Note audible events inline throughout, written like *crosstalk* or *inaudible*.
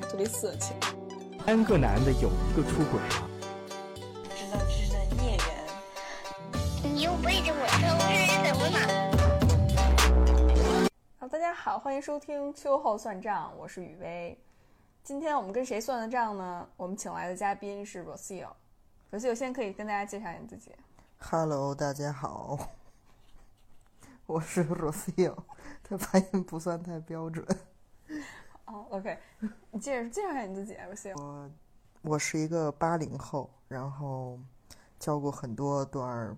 来特别色情。三个男的有一个出轨了。知道知道孽缘。你又背着我生日，怎么了？好，大家好，欢迎收听秋后算账，我是雨薇。今天我们跟谁算的账呢？我们请来的嘉宾是 Rocio。Rocio 先可以跟大家介绍你自己。Hello，大家好，我是 Rocio。他发音不算太标准。哦，OK，你介绍介绍一下你自己，Rocio。我我是一个八零后，然后交过很多段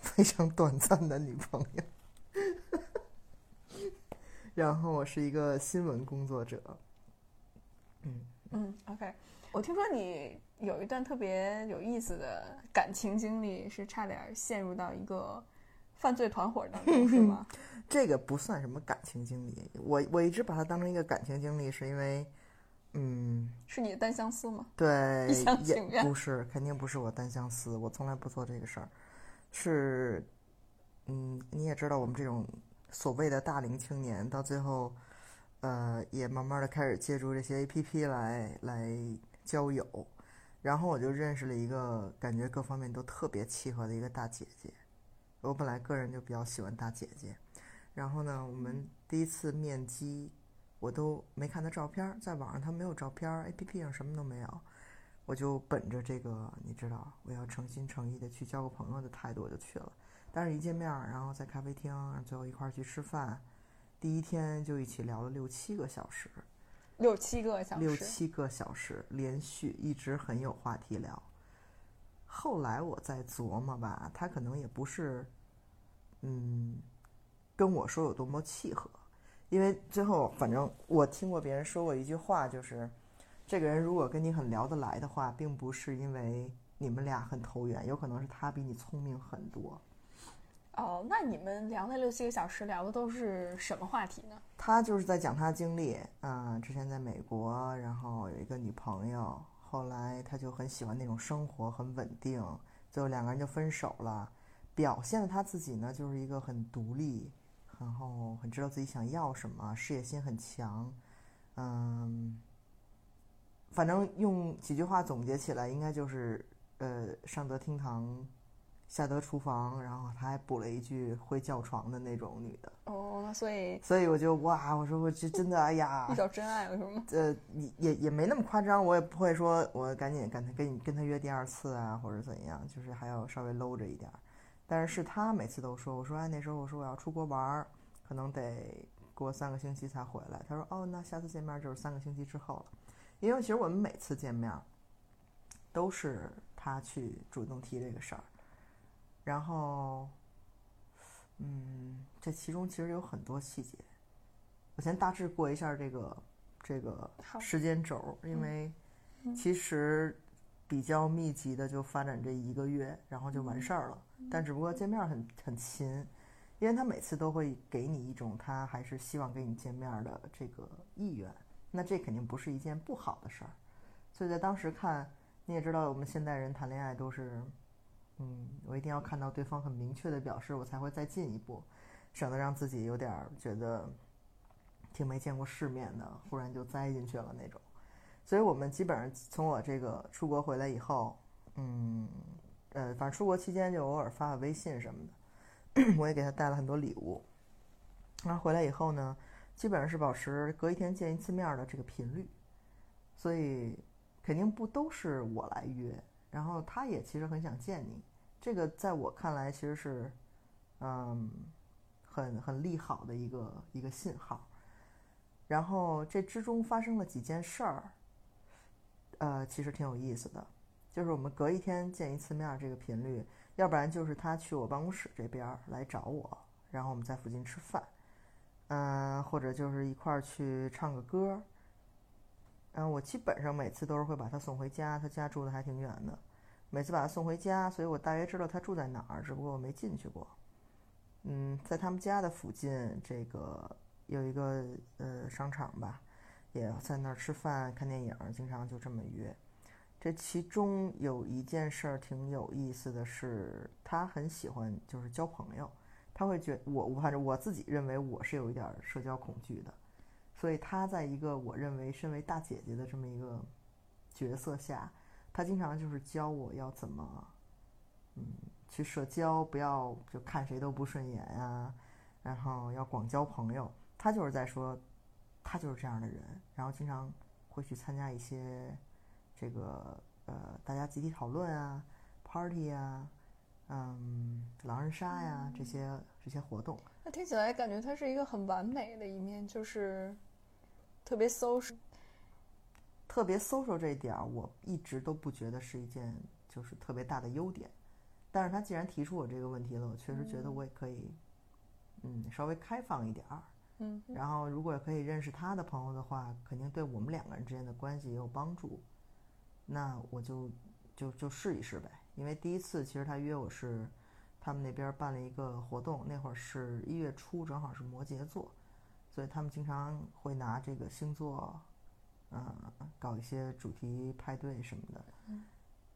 非常短暂的女朋友。*laughs* 然后我是一个新闻工作者。嗯嗯，OK，我听说你有一段特别有意思的感情经历，是差点陷入到一个犯罪团伙当中，是吗？*laughs* 这个不算什么感情经历，我我一直把它当成一个感情经历，是因为，嗯，是你的单相思吗？对，*laughs* 一厢情愿不是，肯定不是我单相思，我从来不做这个事儿。是，嗯，你也知道，我们这种所谓的大龄青年，到最后。呃，也慢慢的开始借助这些 A P P 来来交友，然后我就认识了一个感觉各方面都特别契合的一个大姐姐。我本来个人就比较喜欢大姐姐，然后呢，我们第一次面基，我都没看她照片，在网上她没有照片，A P P 上什么都没有，我就本着这个你知道，我要诚心诚意的去交个朋友的态度，我就去了。但是一见面，然后在咖啡厅，最后一块儿去吃饭。第一天就一起聊了六七个小时，六七个小时，六七个小时连续一直很有话题聊。后来我在琢磨吧，他可能也不是，嗯，跟我说有多么契合，因为最后反正我听过别人说过一句话，就是这个人如果跟你很聊得来的话，并不是因为你们俩很投缘，有可能是他比你聪明很多。哦，那你们聊那六七个小时聊的都是什么话题呢？他就是在讲他经历，嗯，之前在美国，然后有一个女朋友，后来他就很喜欢那种生活，很稳定，最后两个人就分手了。表现的他自己呢，就是一个很独立，然后很知道自己想要什么，事业心很强，嗯，反正用几句话总结起来，应该就是，呃，上得厅堂。下得厨房，然后他还补了一句会叫床的那种女的。哦，所以所以我就哇，我说我这真的哎呀，遇到真爱了是吗？*laughs* 呃，也也也没那么夸张，我也不会说我赶紧赶他跟你跟他约第二次啊，或者怎样，就是还要稍微搂着一点。但是是他每次都说，我说哎那时候我说我要出国玩儿，可能得过三个星期才回来。他说哦，那下次见面就是三个星期之后了，因为其实我们每次见面都是他去主动提这个事儿。然后，嗯，这其中其实有很多细节。我先大致过一下这个这个时间轴，因为其实比较密集的就发展这一个月，然后就完事儿了。但只不过见面很很勤，因为他每次都会给你一种他还是希望跟你见面的这个意愿。那这肯定不是一件不好的事儿。所以在当时看，你也知道，我们现代人谈恋爱都是。嗯，我一定要看到对方很明确的表示，我才会再进一步，省得让自己有点觉得挺没见过世面的，忽然就栽进去了那种。所以我们基本上从我这个出国回来以后，嗯，呃，反正出国期间就偶尔发发微信什么的，*coughs* 我也给他带了很多礼物。然后回来以后呢，基本上是保持隔一天见一次面的这个频率，所以肯定不都是我来约。然后他也其实很想见你，这个在我看来其实是，嗯，很很利好的一个一个信号。然后这之中发生了几件事儿，呃，其实挺有意思的，就是我们隔一天见一次面这个频率，要不然就是他去我办公室这边来找我，然后我们在附近吃饭，嗯，或者就是一块儿去唱个歌。嗯，我基本上每次都是会把他送回家，他家住的还挺远的。每次把他送回家，所以我大约知道他住在哪儿，只不过我没进去过。嗯，在他们家的附近，这个有一个呃商场吧，也在那儿吃饭、看电影，经常就这么约。这其中有一件事儿挺有意思的是，他很喜欢就是交朋友，他会觉我我反正我自己认为我是有一点社交恐惧的。所以他在一个我认为身为大姐姐的这么一个角色下，他经常就是教我要怎么，嗯，去社交，不要就看谁都不顺眼啊，然后要广交朋友。他就是在说，他就是这样的人，然后经常会去参加一些这个呃大家集体讨论啊、party 啊、嗯狼人杀呀这些这些活动。那听起来感觉他是一个很完美的一面，就是特别 social。特别 social 这一点儿，我一直都不觉得是一件就是特别大的优点。但是他既然提出我这个问题了，我确实觉得我也可以，嗯，稍微开放一点儿。嗯，然后如果可以认识他的朋友的话，肯定对我们两个人之间的关系也有帮助。那我就就就试一试呗。因为第一次其实他约我是他们那边办了一个活动，那会儿是一月初，正好是摩羯座，所以他们经常会拿这个星座，嗯，搞一些主题派对什么的。嗯。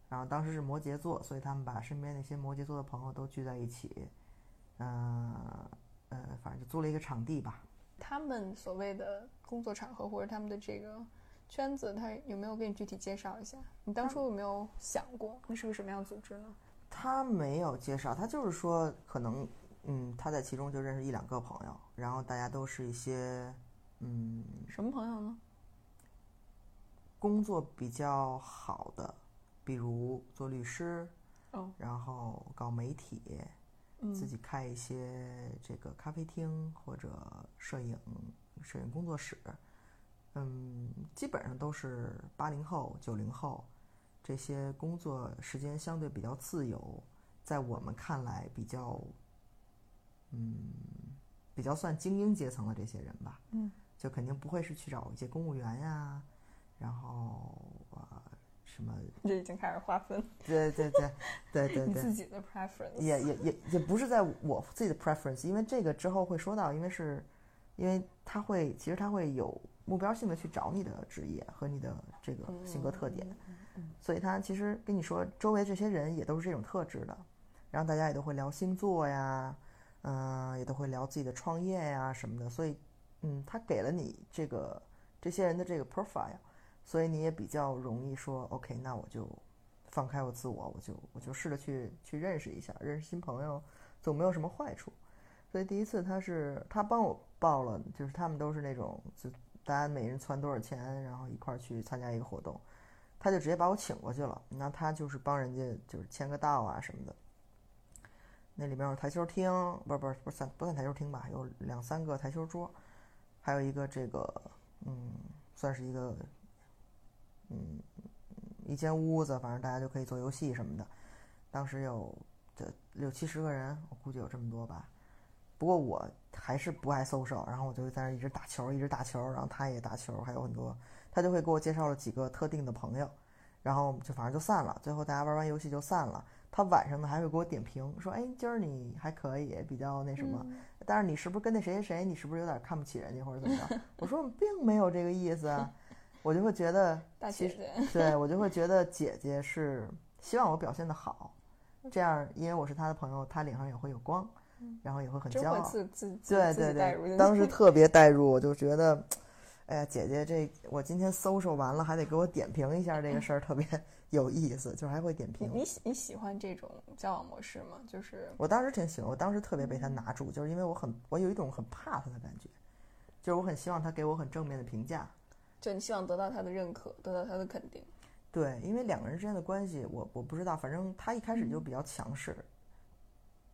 然后当时是摩羯座，所以他们把身边那些摩羯座的朋友都聚在一起，嗯呃，反正就租了一个场地吧。他们所谓的工作场合或者他们的这个圈子，他有没有给你具体介绍一下？你当初有没有想过那是个什么样的组织呢？他没有介绍，他就是说可能，嗯，他在其中就认识一两个朋友，然后大家都是一些，嗯，什么朋友呢？工作比较好的，比如做律师，哦，然后搞媒体，嗯自己开一些这个咖啡厅或者摄影摄影工作室，嗯，基本上都是八零后、九零后，这些工作时间相对比较自由，在我们看来比较，嗯，比较算精英阶层的这些人吧，嗯，就肯定不会是去找一些公务员呀，然后呃什么，*laughs* 这已经开始划分对对对对对 *laughs* 对你自，己的 preference。也也也也不是在我自己的 preference，因为这个之后会说到，因为是，因为他会其实他会有目标性的去找你的职业和你的这个性格特点，所以他其实跟你说周围这些人也都是这种特质的，然后大家也都会聊星座呀，嗯、也都会聊自己的创业呀什么的，所以嗯，他给了你这个这些人的这个 profile，所以你也比较容易说 OK，那我就放开我自我，我就我就试着去去认识一下，认识新朋友总没有什么坏处。所以第一次他是他帮我报了，就是他们都是那种就大家每人攒多少钱，然后一块儿去参加一个活动，他就直接把我请过去了。那他就是帮人家就是签个到啊什么的。那里面有台球厅，不是不是不是算不算台球厅吧？有两三个台球桌，还有一个这个嗯，算是一个嗯一间屋子，反正大家就可以做游戏什么的。当时有这六七十个人，我估计有这么多吧。不过我还是不爱 social，然后我就在那儿一直打球，一直打球，然后他也打球，还有很多，他就会给我介绍了几个特定的朋友，然后就反正就散了。最后大家玩完游戏就散了。他晚上呢还会给我点评，说：“哎，今儿你还可以，比较那什么，但是你是不是跟那谁谁谁，你是不是有点看不起人家或者怎么着？” *laughs* 我说：“我并没有这个意思啊。”我就会觉得 *laughs* 对我就会觉得姐姐是希望我表现的好，这样因为我是她的朋友，她脸上也会有光，然后也会很骄傲。对对对，当时 *laughs* 特别代入，我就觉得，哎呀，姐姐这我今天搜搜完了，还得给我点评一下这个事儿，特别 *laughs* 有意思，就是还会点评。你喜你喜欢这种交往模式吗？就是我当时挺喜欢，我当时特别被他拿住，就是因为我很我有一种很怕他的感觉，就是我很希望他给我很正面的评价。就你希望得到他的认可，得到他的肯定。对，因为两个人之间的关系，我我不知道，反正他一开始就比较强势，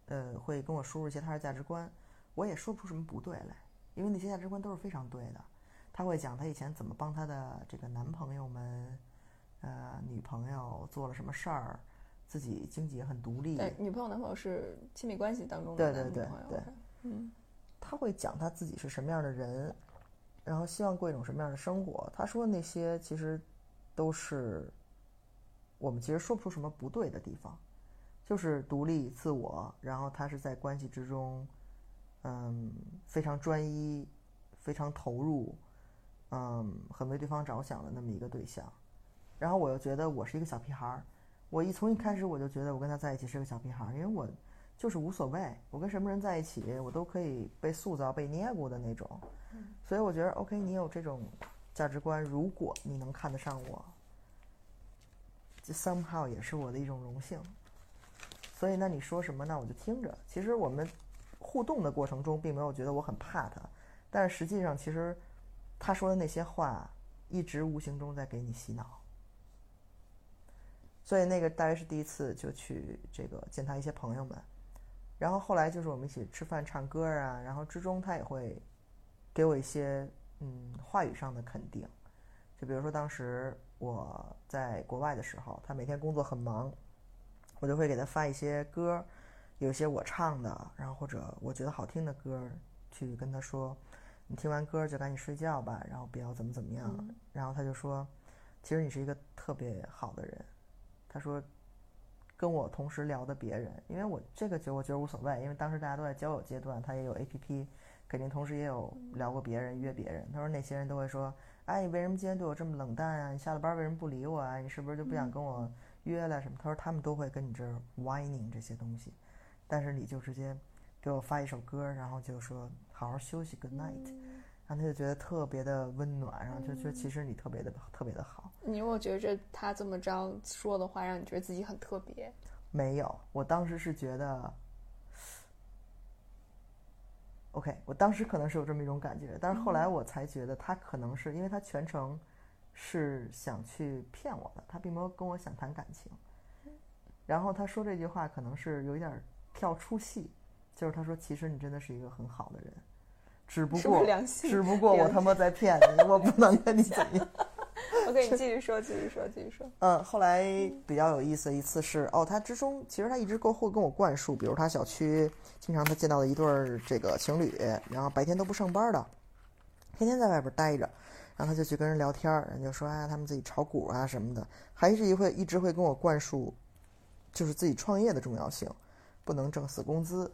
呃，会跟我输入一些他的价值观，我也说不出什么不对来，因为那些价值观都是非常对的。他会讲他以前怎么帮他的这个男朋友们、呃女朋友做了什么事儿，自己经济也很独立。对，女朋友男朋友是亲密关系当中对对对的男女朋友。对 OK 嗯，他会讲他自己是什么样的人，然后希望过一种什么样的生活。他说那些其实都是我们其实说不出什么不对的地方，就是独立自我，然后他是在关系之中，嗯，非常专一，非常投入，嗯，很为对方着想的那么一个对象。然后我又觉得我是一个小屁孩儿，我一从一开始我就觉得我跟他在一起是个小屁孩儿，因为我就是无所谓，我跟什么人在一起，我都可以被塑造、被捏过的那种。所以我觉得，OK，你有这种价值观，如果你能看得上我，这 somehow 也是我的一种荣幸。所以，那你说什么，那我就听着。其实我们互动的过程中，并没有觉得我很怕他，但是实际上，其实他说的那些话，一直无形中在给你洗脑。所以那个大约是第一次就去这个见他一些朋友们，然后后来就是我们一起吃饭唱歌啊，然后之中他也会给我一些嗯话语上的肯定，就比如说当时我在国外的时候，他每天工作很忙，我就会给他发一些歌，有一些我唱的，然后或者我觉得好听的歌，去跟他说，你听完歌就赶紧睡觉吧，然后不要怎么怎么样，然后他就说，其实你是一个特别好的人。他说，跟我同时聊的别人，因为我这个就我觉得无所谓，因为当时大家都在交友阶段，他也有 A P P，肯定同时也有聊过别人约别人。他说那些人都会说，哎，你为什么今天对我这么冷淡啊？你下了班为什么不理我啊？你是不是就不想跟我约了什么？他说他们都会跟你这儿 whining 这些东西，但是你就直接给我发一首歌，然后就说好好休息，Good night。然后他就觉得特别的温暖，然后就觉得其实你特别的特别的好。你有没有觉着他这么着说的话，让你觉得自己很特别？没有，我当时是觉得，OK，我当时可能是有这么一种感觉，但是后来我才觉得他可能是因为他全程是想去骗我的，他并没有跟我想谈感情。然后他说这句话可能是有一点跳出戏，就是他说其实你真的是一个很好的人。只不过，只不过我他妈在骗你，我不能跟你怎么样。*laughs* OK，你继续说，继续说，继续说。嗯，后来比较有意思的一次是，哦，他之中其实他一直够会跟我灌输，比如他小区经常他见到的一对儿这个情侣，然后白天都不上班的，天天在外边待着，然后他就去跟人聊天儿，人就说啊，他们自己炒股啊什么的，还是一会一直会跟我灌输，就是自己创业的重要性，不能挣死工资。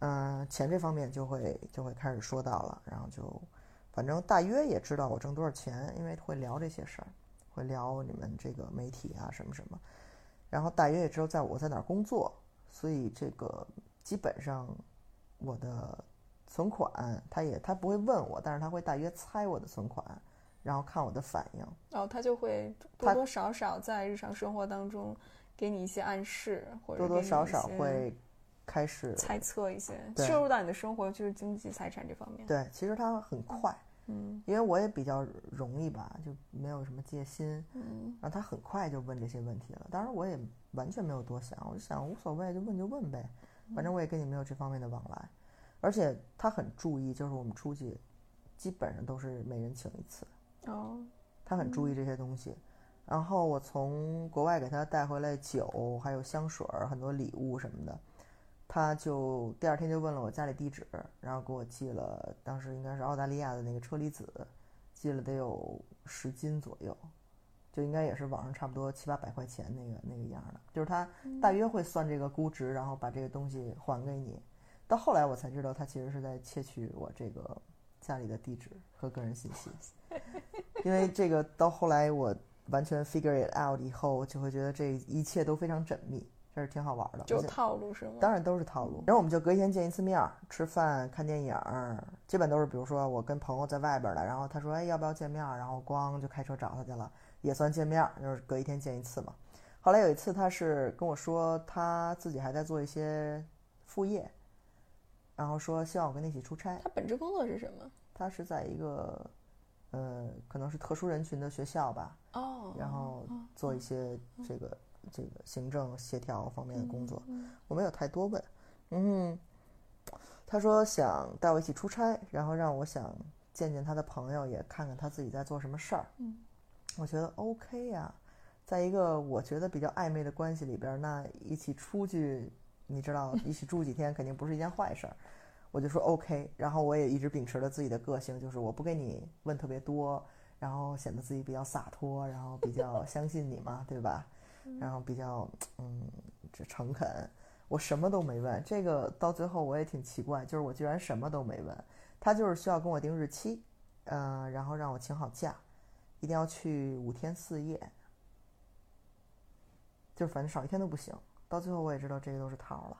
嗯，钱这方面就会就会开始说到了，然后就，反正大约也知道我挣多少钱，因为会聊这些事儿，会聊你们这个媒体啊什么什么，然后大约也知道在我在哪儿工作，所以这个基本上我的存款他也他不会问我，但是他会大约猜我的存款，然后看我的反应。哦，他就会多多少少在日常生活当中给你一些暗示，或者多多少少会。开始猜测一些，摄入到你的生活，就是经济财产这方面。对，其实他很快，嗯，因为我也比较容易吧，就没有什么戒心，嗯，然后他很快就问这些问题了。当然，我也完全没有多想，我就想无所谓，就问就问呗，反正我也跟你没有这方面的往来。而且他很注意，就是我们出去，基本上都是每人请一次。哦，他很注意这些东西。然后我从国外给他带回来酒，还有香水儿，很多礼物什么的。他就第二天就问了我家里地址，然后给我寄了，当时应该是澳大利亚的那个车厘子，寄了得有十斤左右，就应该也是网上差不多七八百块钱那个那个样的，就是他大约会算这个估值，然后把这个东西还给你。到后来我才知道，他其实是在窃取我这个家里的地址和个人信息，因为这个到后来我完全 figure it out 以后，就会觉得这一切都非常缜密。这是挺好玩的，就套路是吗？当然都是套路。然后我们就隔一天见一次面，吃饭、看电影，基本都是比如说我跟朋友在外边了，然后他说哎要不要见面，然后咣就开车找他去了，也算见面，就是隔一天见一次嘛。后来有一次他是跟我说他自己还在做一些副业，然后说希望我跟他一起出差。他本职工作是什么？他是在一个呃可能是特殊人群的学校吧。哦。然后做一些这个。这个行政协调方面的工作，我没有太多问。嗯，他说想带我一起出差，然后让我想见见他的朋友，也看看他自己在做什么事儿。嗯，我觉得 OK 呀，在一个我觉得比较暧昧的关系里边，那一起出去，你知道，*laughs* 一起住几天肯定不是一件坏事儿。我就说 OK，然后我也一直秉持着自己的个性，就是我不给你问特别多，然后显得自己比较洒脱，然后比较相信你嘛，对吧？然后比较嗯，这诚恳，我什么都没问。这个到最后我也挺奇怪，就是我居然什么都没问，他就是需要跟我定日期，嗯，然后让我请好假，一定要去五天四夜，就反正少一天都不行。到最后我也知道这个都是套了。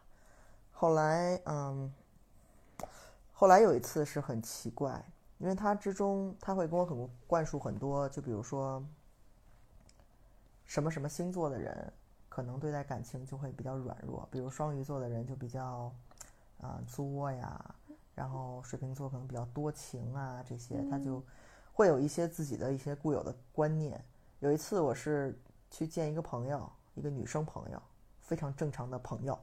后来，嗯，后来有一次是很奇怪，因为他之中他会跟我很灌输很多，就比如说，什么什么星座的人可能对待感情就会比较软弱，比如双鱼座的人就比较啊、作呀，然后水瓶座可能比较多情啊，这些他就会有一些自己的一些固有的观念。有一次我是去见一个朋友，一个女生朋友，非常正常的朋友。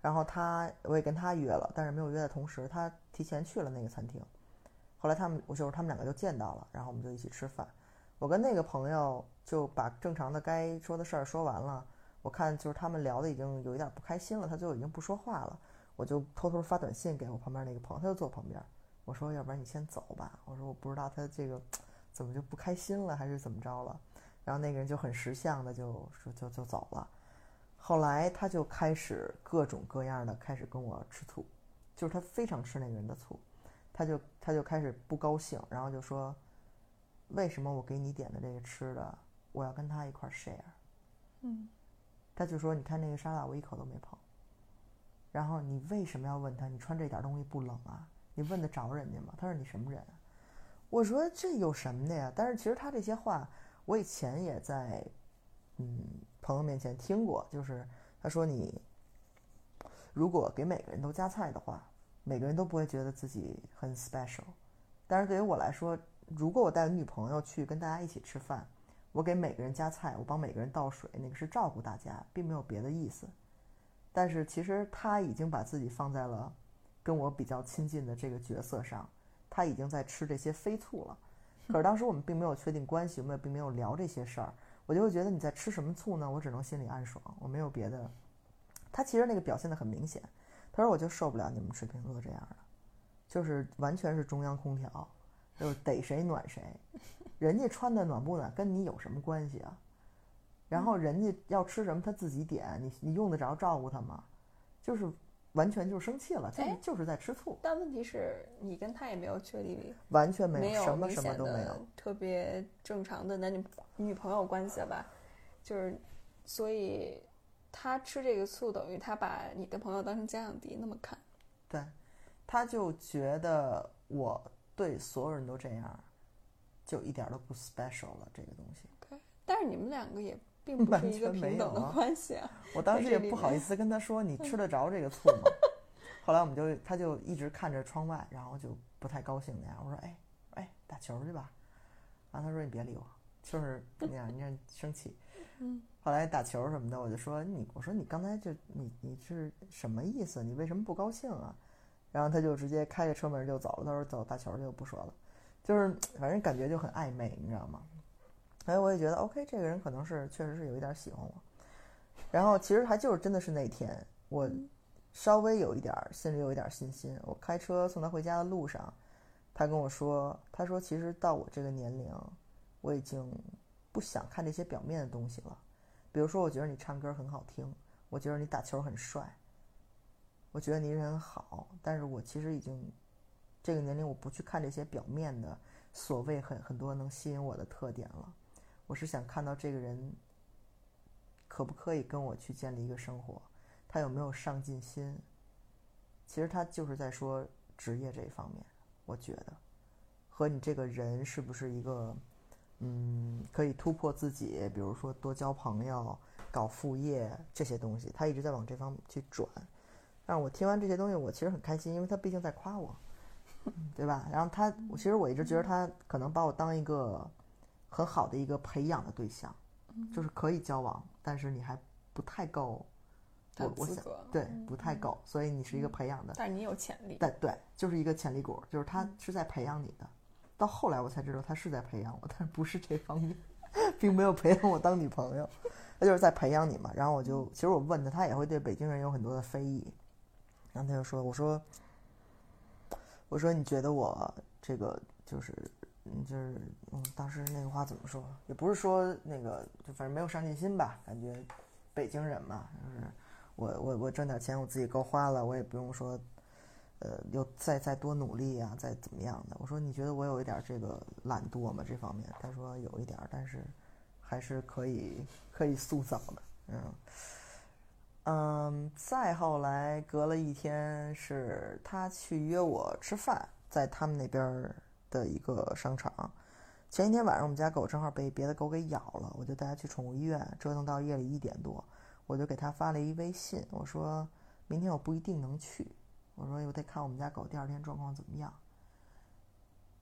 然后他我也跟他约了，但是没有约在同时，他提前去了那个餐厅。后来他们，我就是他们两个就见到了，然后我们就一起吃饭。我跟那个朋友就把正常的该说的事儿说完了。我看就是他们聊的已经有一点不开心了，他就已经不说话了。我就偷偷发短信给我旁边那个朋友，他就坐我旁边。我说要不然你先走吧。我说我不知道他这个怎么就不开心了，还是怎么着了。然后那个人就很识相的就说就就走了。后来他就开始各种各样的开始跟我吃醋，就是他非常吃那个人的醋，他就他就开始不高兴，然后就说，为什么我给你点的这个吃的，我要跟他一块儿 share？嗯，他就说，你看那个沙拉我一口都没碰，然后你为什么要问他？你穿这点东西不冷啊？你问得着人家吗？他说你什么人啊？我说这有什么的呀？但是其实他这些话，我以前也在嗯朋友面前听过，就是他说你如果给每个人都夹菜的话，每个人都不会觉得自己很 special。但是对于我来说，如果我带女朋友去跟大家一起吃饭，我给每个人夹菜，我帮每个人倒水，那个是照顾大家，并没有别的意思。但是其实他已经把自己放在了跟我比较亲近的这个角色上，他已经在吃这些飞醋了。可是当时我们并没有确定关系，我们也并没有聊这些事儿，我就会觉得你在吃什么醋呢？我只能心里暗爽，我没有别的。他其实那个表现的很明显，他说我就受不了你们水瓶座这样的，就是完全是中央空调，就是逮谁暖谁，人家穿的暖不暖跟你有什么关系啊？然后人家要吃什么他自己点，你你用得着照顾他吗？就是完全就是生气了，就是哎就是在吃醋，但问题是你跟他也没有确立完全没没有，什么什么都没有。特别正常的男女女朋友关系了吧？就是，所以他吃这个醋，等于他把你的朋友当成家长敌那么看。对，他就觉得我对所有人都这样，就一点都不 special 了。这个东西，但是你们两个也并不完是一个全没平等的有啊 *laughs* 关系啊。我当时也不好意思跟他说你吃得着这个醋吗？*laughs* 后来我们就他就一直看着窗外，然后就不太高兴那样。我说哎哎打球去吧，然后他说你别理我，就是那样，你看生气。*laughs* 嗯。后来打球什么的，我就说你，我说你刚才就你你是什么意思？你为什么不高兴啊？然后他就直接开着车门就走了。他说走打球去，我不说了。就是反正感觉就很暧昧，你知道吗？哎，我也觉得 OK，这个人可能是确实是有一点喜欢我。然后其实还就是真的是那天，我稍微有一点心里有一点信心。我开车送他回家的路上，他跟我说，他说其实到我这个年龄，我已经不想看这些表面的东西了。比如说，我觉得你唱歌很好听，我觉得你打球很帅，我觉得你人很好，但是我其实已经这个年龄，我不去看这些表面的所谓很很多能吸引我的特点了。我是想看到这个人可不可以跟我去建立一个生活，他有没有上进心。其实他就是在说职业这一方面，我觉得和你这个人是不是一个嗯可以突破自己，比如说多交朋友、搞副业这些东西，他一直在往这方面去转。但是我听完这些东西，我其实很开心，因为他毕竟在夸我，对吧？然后他，其实我一直觉得他可能把我当一个很好的一个培养的对象，就是可以交往，但是你还不太够。我我想对不太够，所以你是一个培养的，但是你有潜力。但对，就是一个潜力股，就是他是在培养你的。到后来我才知道他是在培养我，但是不是这方面，*laughs* 并没有培养我当女朋友，他就是在培养你嘛。然后我就，其实我问他，他也会对北京人有很多的非议。然后他就说：“我说，我说你觉得我这个就是，嗯，就是，嗯，当时那个话怎么说？也不是说那个，就反正没有上进心吧，感觉北京人嘛，就是我我我挣点钱我自己够花了，我也不用说。”呃，又再再多努力啊、再怎么样的？我说你觉得我有一点这个懒惰吗？这方面？他说有一点，但是还是可以可以塑造的。嗯，嗯，再后来隔了一天，是他去约我吃饭，在他们那边的一个商场。前一天晚上，我们家狗正好被别的狗给咬了，我就带它去宠物医院，折腾到夜里一点多，我就给他发了一微信，我说明天我不一定能去，我说我得看我们家狗第二天状况怎么样。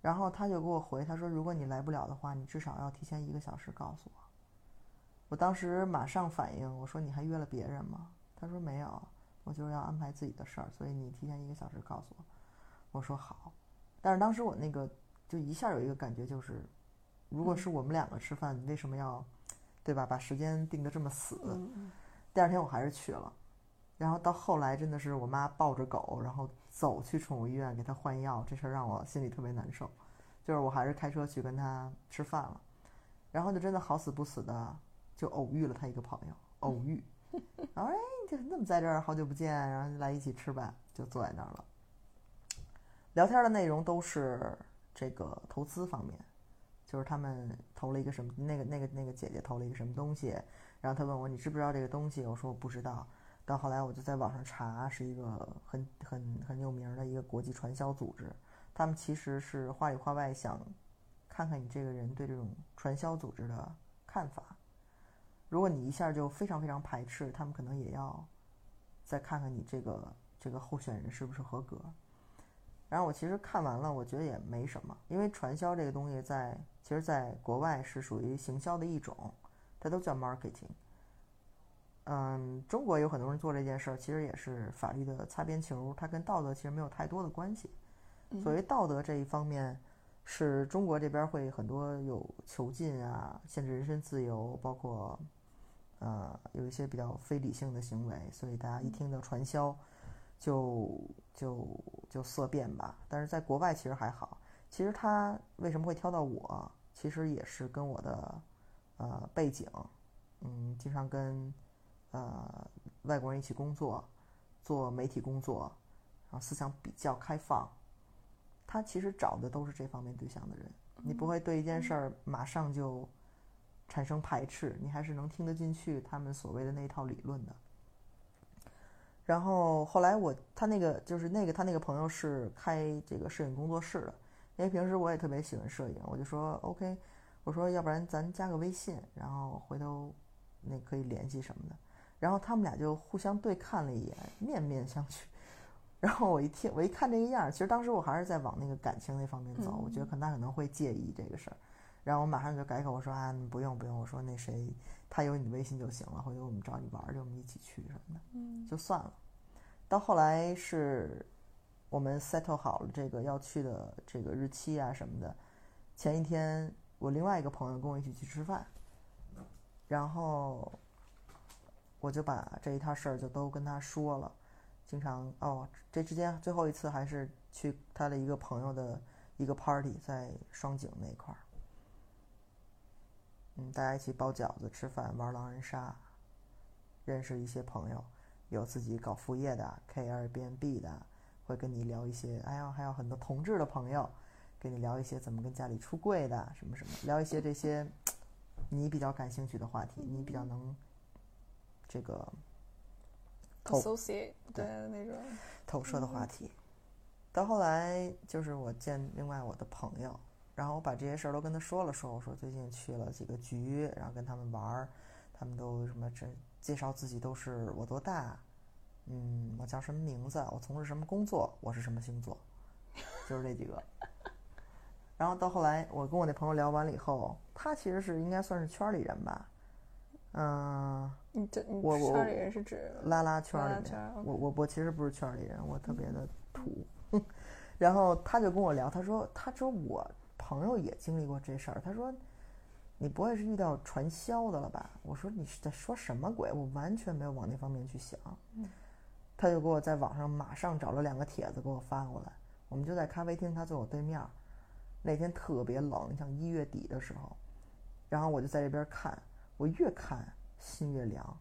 然后他就给我回，他说如果你来不了的话，你至少要提前一个小时告诉我。我当时马上反应，我说你还约了别人吗？他说没有，我就是要安排自己的事儿，所以你提前一个小时告诉我。我说好，但是当时我那个就一下有一个感觉，就是如果是我们两个吃饭，你为什么要，对吧？把时间定的这么死？第二天我还是去了，然后到后来真的是我妈抱着狗，然后走去宠物医院给它换药，这事儿让我心里特别难受。就是我还是开车去跟他吃饭了，然后就真的好死不死的就偶遇了他一个朋友，偶遇，*laughs* 然后哎，就你怎么在这儿？好久不见，然后就来一起吃吧，就坐在那儿了。聊天的内容都是这个投资方面，就是他们投了一个什么，那个那个那个姐姐投了一个什么东西，然后他问我你知不知道这个东西？我说我不知道。到后来我就在网上查，是一个很很很有名的一个国际传销组织。他们其实是话里话外想看看你这个人对这种传销组织的看法。如果你一下就非常非常排斥，他们可能也要再看看你这个这个候选人是不是合格。然后我其实看完了，我觉得也没什么，因为传销这个东西在其实在国外是属于行销的一种，它都叫 marketing。嗯，中国有很多人做这件事儿，其实也是法律的擦边球，它跟道德其实没有太多的关系。所谓道德这一方面，是中国这边会很多有囚禁啊、限制人身自由，包括呃有一些比较非理性的行为，所以大家一听到传销，就就就色变吧。但是在国外其实还好。其实他为什么会挑到我，其实也是跟我的呃背景，嗯，经常跟呃外国人一起工作，做媒体工作，然后思想比较开放。他其实找的都是这方面对象的人，你不会对一件事儿马上就产生排斥，你还是能听得进去他们所谓的那一套理论的。然后后来我他那个就是那个他那个朋友是开这个摄影工作室的，因为平时我也特别喜欢摄影，我就说 OK，我说要不然咱加个微信，然后回头那可以联系什么的。然后他们俩就互相对看了一眼，面面相觑。然后我一听，我一看这个样儿，其实当时我还是在往那个感情那方面走，我觉得可能他可能会介意这个事儿。然后我马上就改口，我说啊，不用不用，我说那谁，他有你的微信就行了，回头我们找你玩儿去，我们一起去什么的，嗯就算了。到后来是我们 settle 好了这个要去的这个日期啊什么的，前一天我另外一个朋友跟我一起去吃饭，然后我就把这一摊事儿就都跟他说了。经常哦，这之间最后一次还是去他的一个朋友的一个 party，在双井那块儿，嗯，大家一起包饺子、吃饭、玩狼人杀，认识一些朋友，有自己搞副业的、开 Airbnb 的，会跟你聊一些，哎呀还有很多同志的朋友，跟你聊一些怎么跟家里出柜的，什么什么，聊一些这些你比较感兴趣的话题，你比较能这个。透 associate 的那种，投射的话题。到后来就是我见另外我的朋友，然后我把这些事儿都跟他说了说，我说最近去了几个局，然后跟他们玩儿，他们都什么这介绍自己都是我多大，嗯，我叫什么名字，我从事什么工作，我是什么星座，就是这几个。*laughs* 然后到后来我跟我那朋友聊完了以后，他其实是应该算是圈里人吧，嗯。你这你我我圈里人是指拉拉圈里面，拉拉圈我我我其实不是圈里人，我特别的土。*laughs* 然后他就跟我聊，他说他说我朋友也经历过这事儿，他说你不会是遇到传销的了吧？我说你是在说什么鬼？我完全没有往那方面去想。他就给我在网上马上找了两个帖子给我发过来，我们就在咖啡厅，他坐我对面儿。那天特别冷，像一月底的时候，然后我就在这边看，我越看心越凉，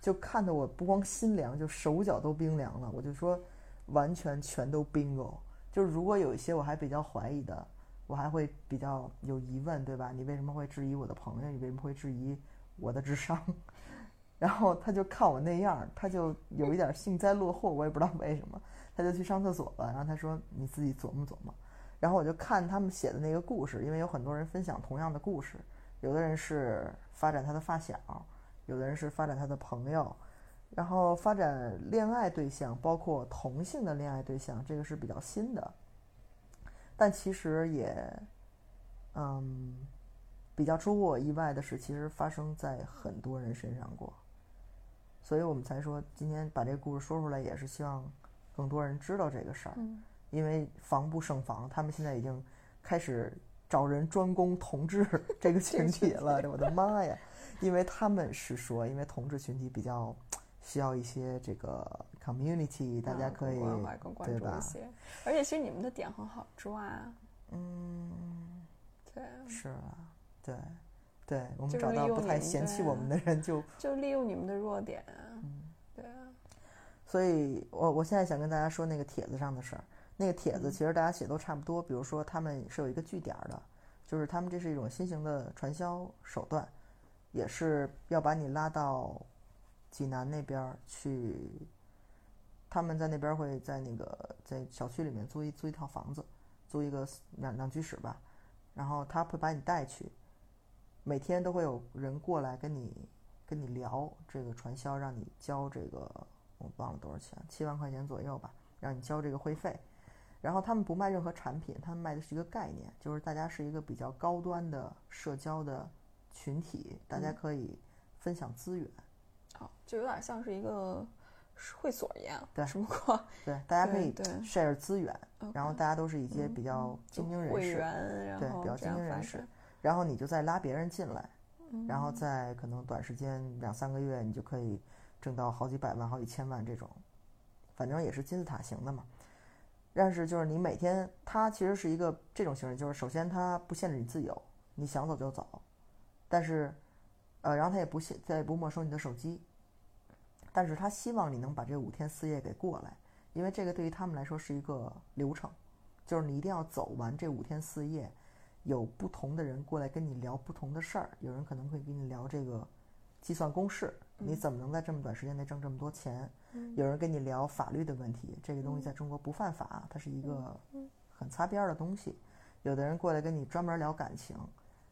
就看得我不光心凉，就手脚都冰凉了。我就说，完全全都 bingo。就是如果有一些我还比较怀疑的，我还会比较有疑问，对吧？你为什么会质疑我的朋友？你为什么会质疑我的智商？*laughs* 然后他就看我那样，他就有一点幸灾乐祸，我也不知道为什么，他就去上厕所了。然后他说：“你自己琢磨琢磨。”然后我就看他们写的那个故事，因为有很多人分享同样的故事，有的人是发展他的发小，有的人是发展他的朋友，然后发展恋爱对象，包括同性的恋爱对象，这个是比较新的。但其实也，嗯，比较出乎我意外的是，其实发生在很多人身上过。所以我们才说今天把这个故事说出来，也是希望更多人知道这个事儿。因为防不胜防，他们现在已经开始找人专攻同志 *laughs* 这个群体了。我的妈呀！因为他们是说，因为同志群体比较需要一些这个 community，大家可以、对吧？注一些。而且其实你们的点很好抓，嗯，对，是啊，对，对，我们找到不太嫌弃我们的人就就利用你们的弱点啊，嗯对啊，所以我我现在想跟大家说那个帖子上的事儿。那个帖嗯子其实大家写都差不多，比如说他们是有一个据点儿的，就是他们这是一种新型的传销手段，也是要把你拉到济南那边儿去。他们在那边儿会在那个在小区里面租一租一套房子，租一个两两居室吧，然后他会把你带去，每天都会有人过来跟你跟你聊这个传销，让你交这个我忘了多少钱，七万块钱左右吧，让你交这个会费。然后他们不卖任何产品，他们卖的是一个概念，就是大家是一个比较高端的社交的群体，大家可以分享资源，好，就有点像是一个会所一样，对只不过对，大家可以 share 资源，然后大家都是一些比较精英人士，对比较精英人士，然后你就再拉别人进来，然嗯后在可能短时间两三个月，你就可以挣到好几百万、好几千万这种，反正也是金字塔型的嘛。但是就是你每天，它其实是一个这种形式，就是首先它不限制你自由，你想走就走，但是，呃，然后它也不限，它也不没收你的手机，但是他希望你能把这五天四夜给过来，因为这个对于他们来说是一个流程，就是你一定要走完这五天四夜，有不同的人过来跟你聊不同的事儿，有人可能会跟你聊这个计算公式，你怎么能在这么短时间内挣这么多钱？有人跟你聊法律的问题，这个东西在中国不犯法，它是一个很擦边儿的东西。有的人过来跟你专门聊感情，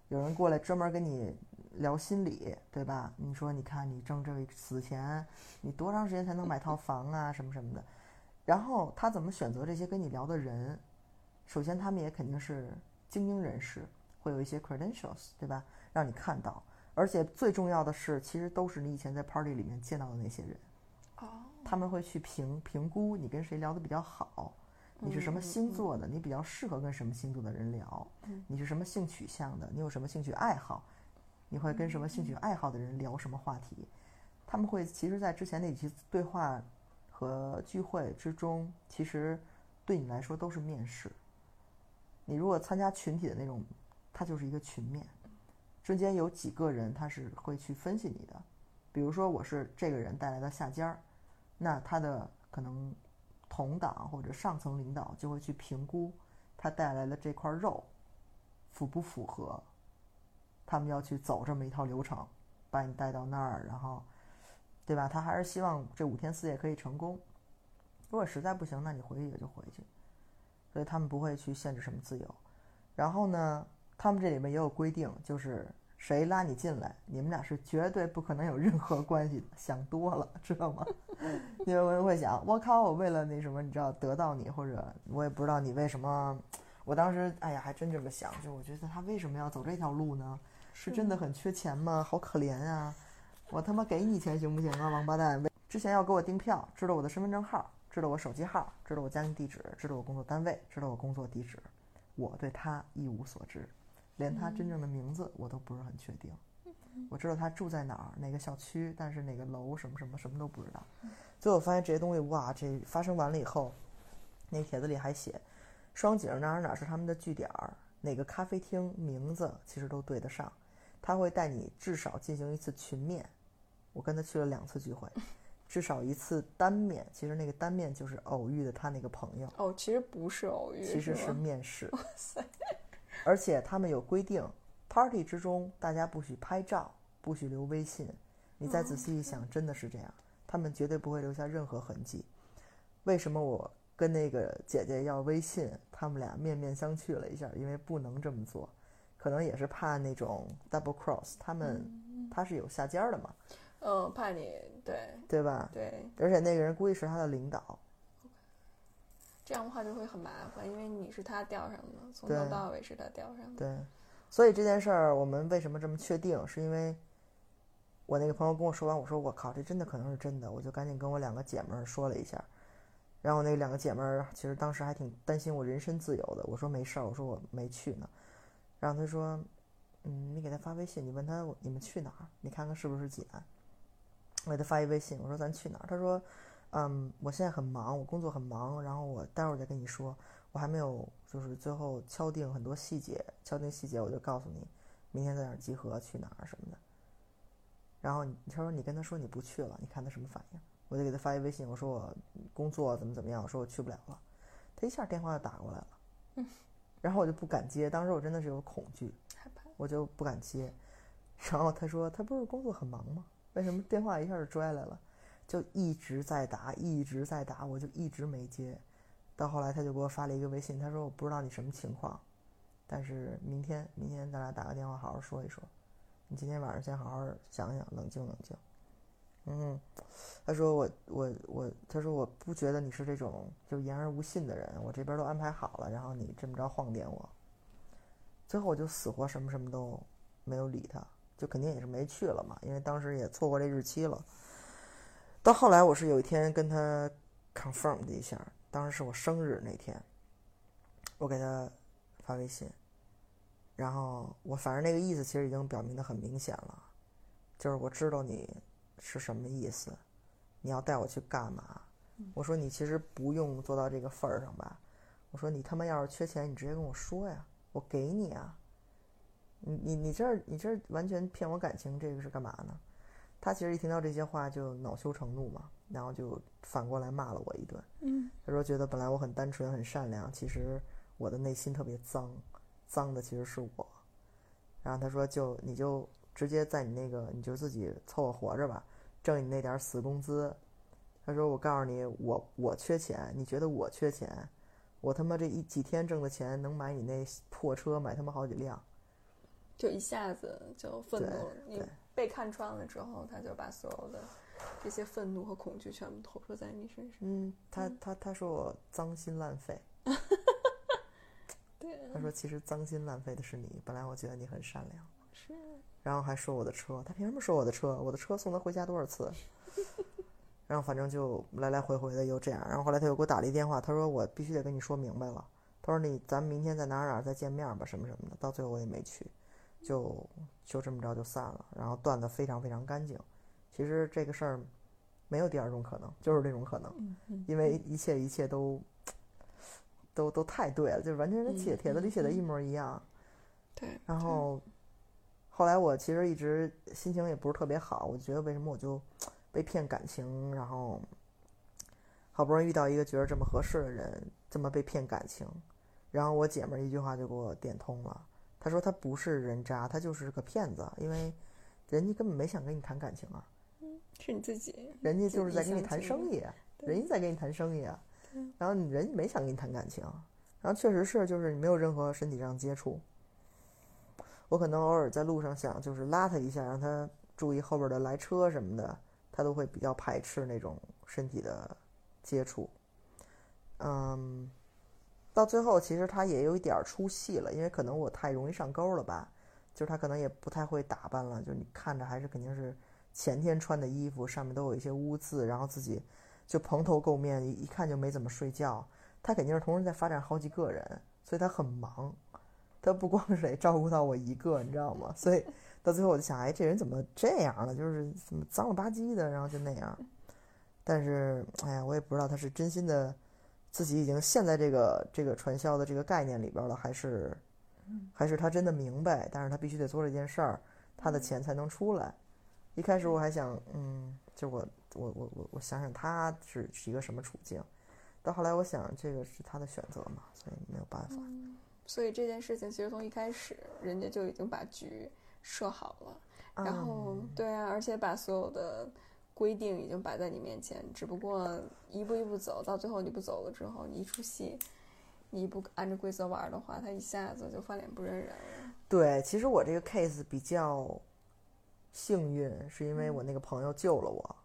有人过来专门跟你聊心理，对吧？你说，你看你挣这个死钱，你多长时间才能买套房啊，什么什么的。然后他怎么选择这些跟你聊的人？首先，他们也肯定是精英人士，会有一些 credentials，对吧？让你看到。而且最重要的是，其实都是你以前在 party 里面见到的那些人。哦，他们会去评评估你跟谁聊的比较好，你是什么星座的，你比较适合跟什么星座的人聊，你是什么性取向的，你有什么兴趣爱好，你会跟什么兴趣爱好的人聊什么话题，他们会其实，在之前那几期对话和聚会之中，其实对你来说都是面试。你如果参加群体的那种，它就是一个群面，中间有几个人他是会去分析你的，比如说我是这个人带来的下家儿。那他的可能同党或者上层领导就会去评估他带来的这块肉符不符合，他们要去走这么一套流程，把你带到那儿，然后，对吧？他还是希望这五天四夜可以成功。如果实在不行，那你回去也就回去。所以他们不会去限制什么自由。然后呢，他们这里面也有规定，就是谁拉你进来，你们俩是绝对不可能有任何关系的。想多了，知道吗？*laughs* 因为我人会想，我靠，我为了那什么，你知道得到你，或者我也不知道你为什么。我当时，哎呀，还真这么想，就我觉得他为什么要走这条路呢？是真的很缺钱吗？好可怜啊！我他妈给你钱行不行啊，王八蛋！之前要给我订票，知道我的身份证号，知道我手机号，知道我家庭地址，知道我工作单位，知道我工作地址，我对他一无所知，连他真正的名字我都不是很确定。我知道他住在哪儿，哪个小区，但是哪个楼什么什么什么都不知道。最后发现这些东西，哇，这发生完了以后，那帖子里还写双井哪儿哪儿是他们的据点儿，哪个咖啡厅名字其实都对得上。他会带你至少进行一次群面，我跟他去了两次聚会，*laughs* 至少一次单面。其实那个单面就是偶遇的他那个朋友，哦，其实不是偶遇，其实是面试。而且他们有规定，party 之中大家不许拍照，不许留微信，你再仔细一想，真的是这样，他们绝对不会留下任何痕迹。为什么我跟那个姐姐要微信，他们俩面面相觑了一下，因为不能这么做，可能也是怕那种 double cross，他们他是有下家的嘛，嗯，怕你对对吧？对，而且那个人估计是他的领导，这样的话就会很麻烦，因为你是他钓上的，从头到尾是他钓上的。对，所以这件事儿我们为什么这么确定，是因为我那个朋友跟我说完，我说我靠，这真的可能是真的，我就赶紧跟我两个姐们儿说了一下，然后那两个姐们儿其实当时还挺担心我人身自由的，我说没事儿，我说我没去呢，然后他说，嗯，你给他发微信，你问他你们去哪儿，你看看是不是济南，我给他发一微信，我说咱去哪儿，他说，嗯，我现在很忙，我工作很忙，然后我待会儿再跟你说，我还没有就是最后敲定很多细节，敲定细节我就告诉你，明天在哪儿集合，去哪儿什么的。然后他说你跟他说你不去了，你看他什么反应？我就给他发一微信，我说我工作怎么怎么样，我说我去不了了。他一下电话就打过来了，*laughs* 然后我就不敢接，当时我真的是有恐惧，害怕。我就不敢接。然后他说他不是工作很忙吗？为什么电话一下就拽来了？就一直在打，一直在打，我就一直没接。到后来他就给我发了一个微信，他说我不知道你什么情况，但是明天明天咱俩打个电话好好说一说。你今天晚上先好好想想，冷静冷静。嗯，他说我我我，他说我不觉得你是这种就言而无信的人，我这边都安排好了，然后你这么着晃点我。最后我就死活什么什么都没有理他，就肯定也是没去了嘛，因为当时也错过这日期了。到后来我是有一天跟他 confirm 了一下，当时是我生日那天，我给他发微信，然后我反正那个意思其实已经表明的很明显了，就是我知道你是什么意思，你要带我去干嘛？我说你其实不用做到这个份儿上吧，我说你他妈要是缺钱，你直接跟我说呀，我给你啊。你你你这儿你这儿完全骗我感情，这个是干嘛呢？他其实一听到这些话就恼羞成怒嘛，然后就反过来骂了我一顿。嗯，他说觉得本来我很单纯很善良，其实我的内心特别脏，脏的其实是我。然后他说就你就直接在你那个你就自己凑合活着吧，挣你那点儿死工资。他说我告诉你，我我缺钱，你觉得我缺钱？我他妈这一几天挣的钱能买你那破车，买他妈好几辆。就一下子就愤怒了。你对被看穿了之后，他就把所有的这些愤怒和恐惧全部投射在你身上。嗯，他他他说我脏心烂肺。*laughs* 对，他说其实脏心烂肺的是你，本来我觉得你很善良。是然后还说我的车，他凭什么说我的车？我的车送他回家多少次？*laughs* 然后反正就来来回回的又这样。然后后来他又给我打了一电话，他说我必须得跟你说明白了。他说你咱们明天在哪儿哪儿再见面吧，什么什么的。到最后我也没去，就就这么着就散了。然后断得非常非常干净。其实这个事儿没有第二种可能，就是这种可能，因为一切一切都都都太对了，就是完全跟写帖子里写的一模一样。对，然后后来我其实一直心情也不是特别好，我觉得为什么我就被骗感情，然后好不容易遇到一个觉得这么合适的人，这么被骗感情，然后我姐们儿一句话就给我点通了，她说她不是人渣，她就是个骗子，因为人家根本没想跟你谈感情啊，是你自己，人家就是在跟你谈生意人家在跟你谈生意啊，然后你人家没想跟你谈感情，然后确实是就是你没有任何身体上接触，我可能偶尔在路上想就是拉他一下，让他注意后边的来车什么的，他都会比较排斥那种身体的接触，嗯，到最后其实他也有一点出戏了，因为可能我太容易上钩了吧，就是他可能也不太会打扮了，就是你看着还是肯定是前天穿的衣服，上面都有一些污渍，然后自己就蓬头垢面，一看就没怎么睡觉。他肯定是同时在发展好几个人，所以他很忙，他不光是得照顾到我一个，你知道吗？所以到最后我就想，哎，这人怎么这样了？就是怎么脏了吧唧的，然后就那样。但是，哎呀，我也不知道他是真心的，自己已经陷在这个这个传销的这个概念里边了，还是还是他真的明白，但是他必须得做这件事儿，他的钱才能出来。一开始我还想，嗯，就我我我我我想想他是是一个什么处境，到后来我想这个是他的选择嘛，所以没有办法。所以这件事情其实从一开始，人家就已经把局设好了，然后嗯对啊，而且把所有的规定已经摆在你面前，只不过一步一步走，到最后你不走了之后，你一出戏，你不按照规则玩的话，他一下子就翻脸不认人了。对，其实我这个 case 比较幸运，是因为我那个朋友救了我。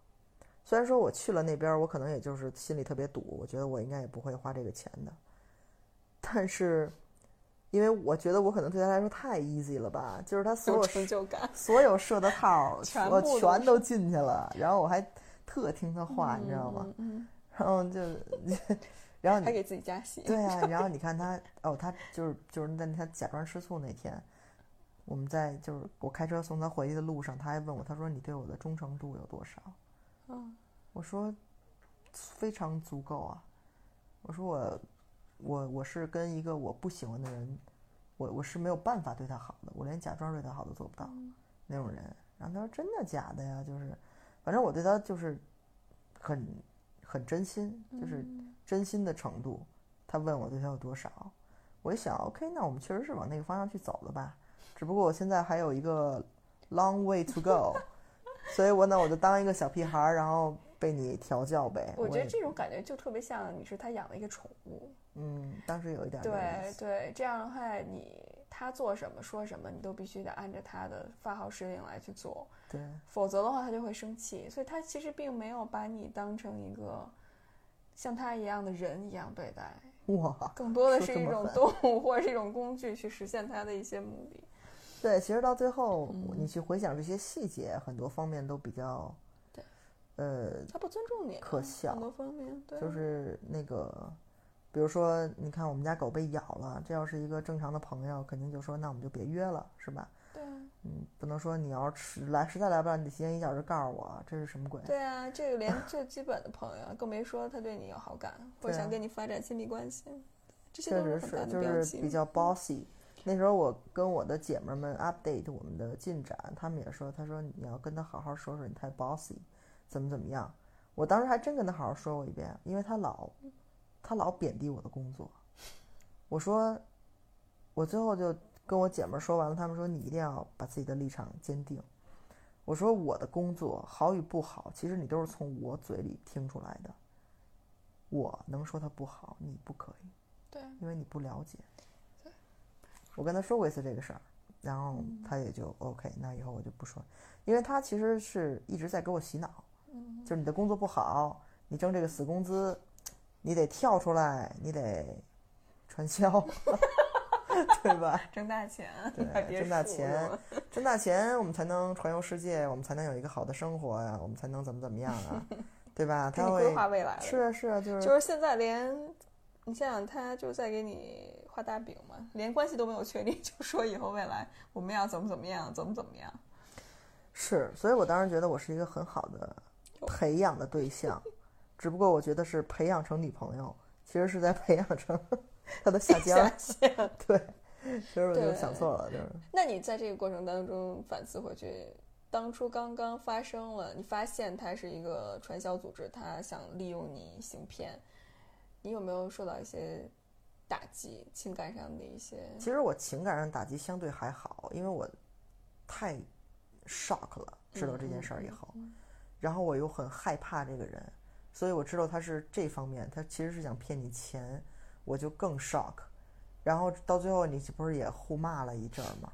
虽然说我去了那边，我可能也就是心里特别堵，我觉得我应该也不会花这个钱的。但是，因为我觉得我可能对他来说太 easy 了吧，就是他所有有成就感，所有设的套儿，我全都进去了，然后我还特听他话，你知道吗？嗯，*laughs* 然后就，*laughs* 然后你还给自己加戏。对啊，然后你看他，哦，他就是就是在他假装吃醋那天，我们在就是我开车送他回去的路上，他还问我，他说你对我的忠诚度有多少？嗯，我说非常足够啊。我说我我我是跟一个我不喜欢的人，我我是没有办法对他好的，我连假装对他好都做不到那种人。然后他说真的假的呀？就是反正我对他就是很很真心，就是真心的程度。他问我对他有多少，我一想，OK，那我们确实是往那个方向去走了吧。只不过我现在还有一个 long way to go，*laughs* 所以我呢我就当一个小屁孩儿，然后被你调教呗。我觉得这种感觉就特别像你是他养的一个宠物。嗯，当时有一点对对，这样的话，你他做什么说什么，你都必须得按照他的发号施令来去做，对否则的话他就会生气。所以他其实并没有把你当成一个像他一样的人一样对待，哇，更多的是一种动物 *laughs* 或者是一种工具去实现他的一些目的。对，其实到最后，嗯你去回想这些细节，很多方面都比较，对，呃，他不尊重你啊，可笑很多方面，对，就是那个，比如说，你看我们家狗被咬了，这要是一个正常的朋友，肯定就说那我们就别约了，是吧？对啊，嗯，不能说你要是实来实在来不了，你得提前一小时告诉我，这是什么鬼？对啊，这个连最基本的朋友，更别说他对你有好感或者想跟你发展亲密关系，这些确都很大实是，就。是比较 bossy。那时候我跟我的姐妹儿们 update 我们的进展，她们也说，她说你要跟他好好说说，你太 bossy，怎么怎么样。我当时还真跟他好好说过一遍，因为他老他老贬低我的工作。我说，我最后就跟我姐们儿说完了，他们说你一定要把自己的立场坚定。我说我的工作好与不好，其实你都是从我嘴里听出来的。我能说它不好，你不可以。对，因为你不了解。我跟他说过一次这个事儿，然后嗯他也就 OK，那以后我就不说，因为他其实是一直在给我洗脑，嗯就是你的工作不好，你挣这个死工资，你得跳出来，你得传销，*laughs* 对吧？挣大钱，对 *laughs* 挣大钱挣大钱，我们才能环游世界，我们才能有一个好的生活呀，我们才能怎么怎么样啊，对吧？*laughs* 他会规划未来了。是啊是啊，就是就是现在连你想想，他就在给你画大饼嘛，连关系都没有确立，就说以后未来我们要怎么怎么样，怎么怎么样。是，所以我当时觉得我是一个很好的培养的对象，只不过我觉得是培养成女朋友，其实是在培养成他的下家。下线。对，其实我就想错了，就是那你在这个过程当中反思回去，当初刚刚发生了，你发现他是一个传销组织，他想利用你行骗，你有没有受到一些打击，情感上的一些？其实我情感上打击相对还好，因为我太 shock 了，知道这件事儿以后，然后我又很害怕这个人，所以我知道他是这方面，他其实是想骗你钱，我就更 shock，然后到最后你不是也互骂了一阵儿吗？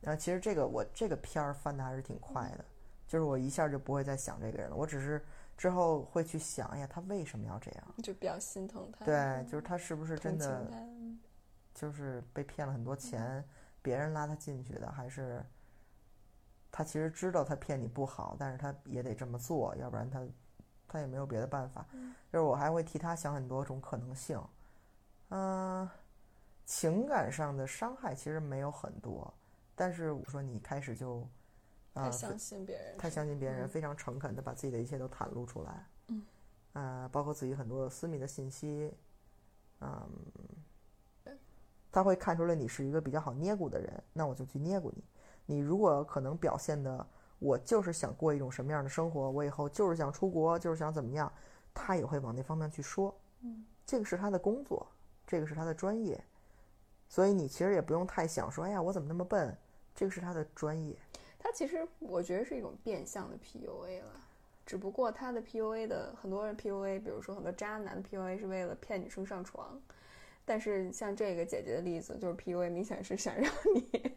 然后其实这个我这个片儿翻的还是挺快的，就是我一下就不会再想这个人了，我只是之后会去想，哎呀，他为什么要这样？就比较心疼他，对，就是他是不是真的就是被骗了很多钱，别人拉他进去的，还是他其实知道他骗你不好，但是他也得这么做，要不然他他也没有别的办法。就是我还会替他想很多种可能性。嗯、情感上的伤害其实没有很多，但是我说你开始就啊、太相信别人，太相信别人，嗯非常诚恳的把自己的一切都袒露出来，嗯，呃，包括自己很多私密的信息，嗯，他会看出来你是一个比较好捏骨的人，那我就去捏骨你。你如果可能表现的，我就是想过一种什么样的生活，我以后就是想出国，就是想怎么样，他也会往那方面去说，嗯，这个是他的工作，这个是他的专业，所以你其实也不用太想说，哎呀，我怎么那么笨，这个是他的专业。他其实我觉得是一种变相的 PUA 了，只不过他的 PUA 的很多人 PUA，比如说很多渣男的 PUA 是为了骗女生上床，但是像这个姐姐的例子，就是 PUA 明显是想让你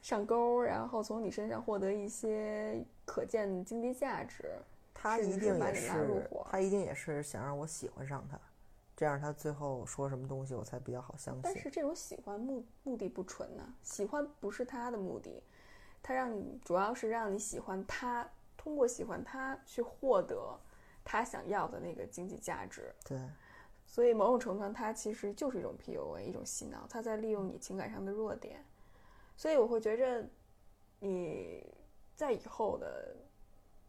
上钩，然后从你身上获得一些可见的经济价值。他一定也是他一定也是想让我喜欢上他，这样他最后说什么东西我才比较好相信。但是这种喜欢目目的不纯呢、喜欢不是他的目的，他让你主要是让你喜欢他，通过喜欢他去获得他想要的那个经济价值。对，所以某种程度上，他其实就是一种 PUA，一种洗脑，他在利用你情感上的弱点。所以我会觉着，你在以后的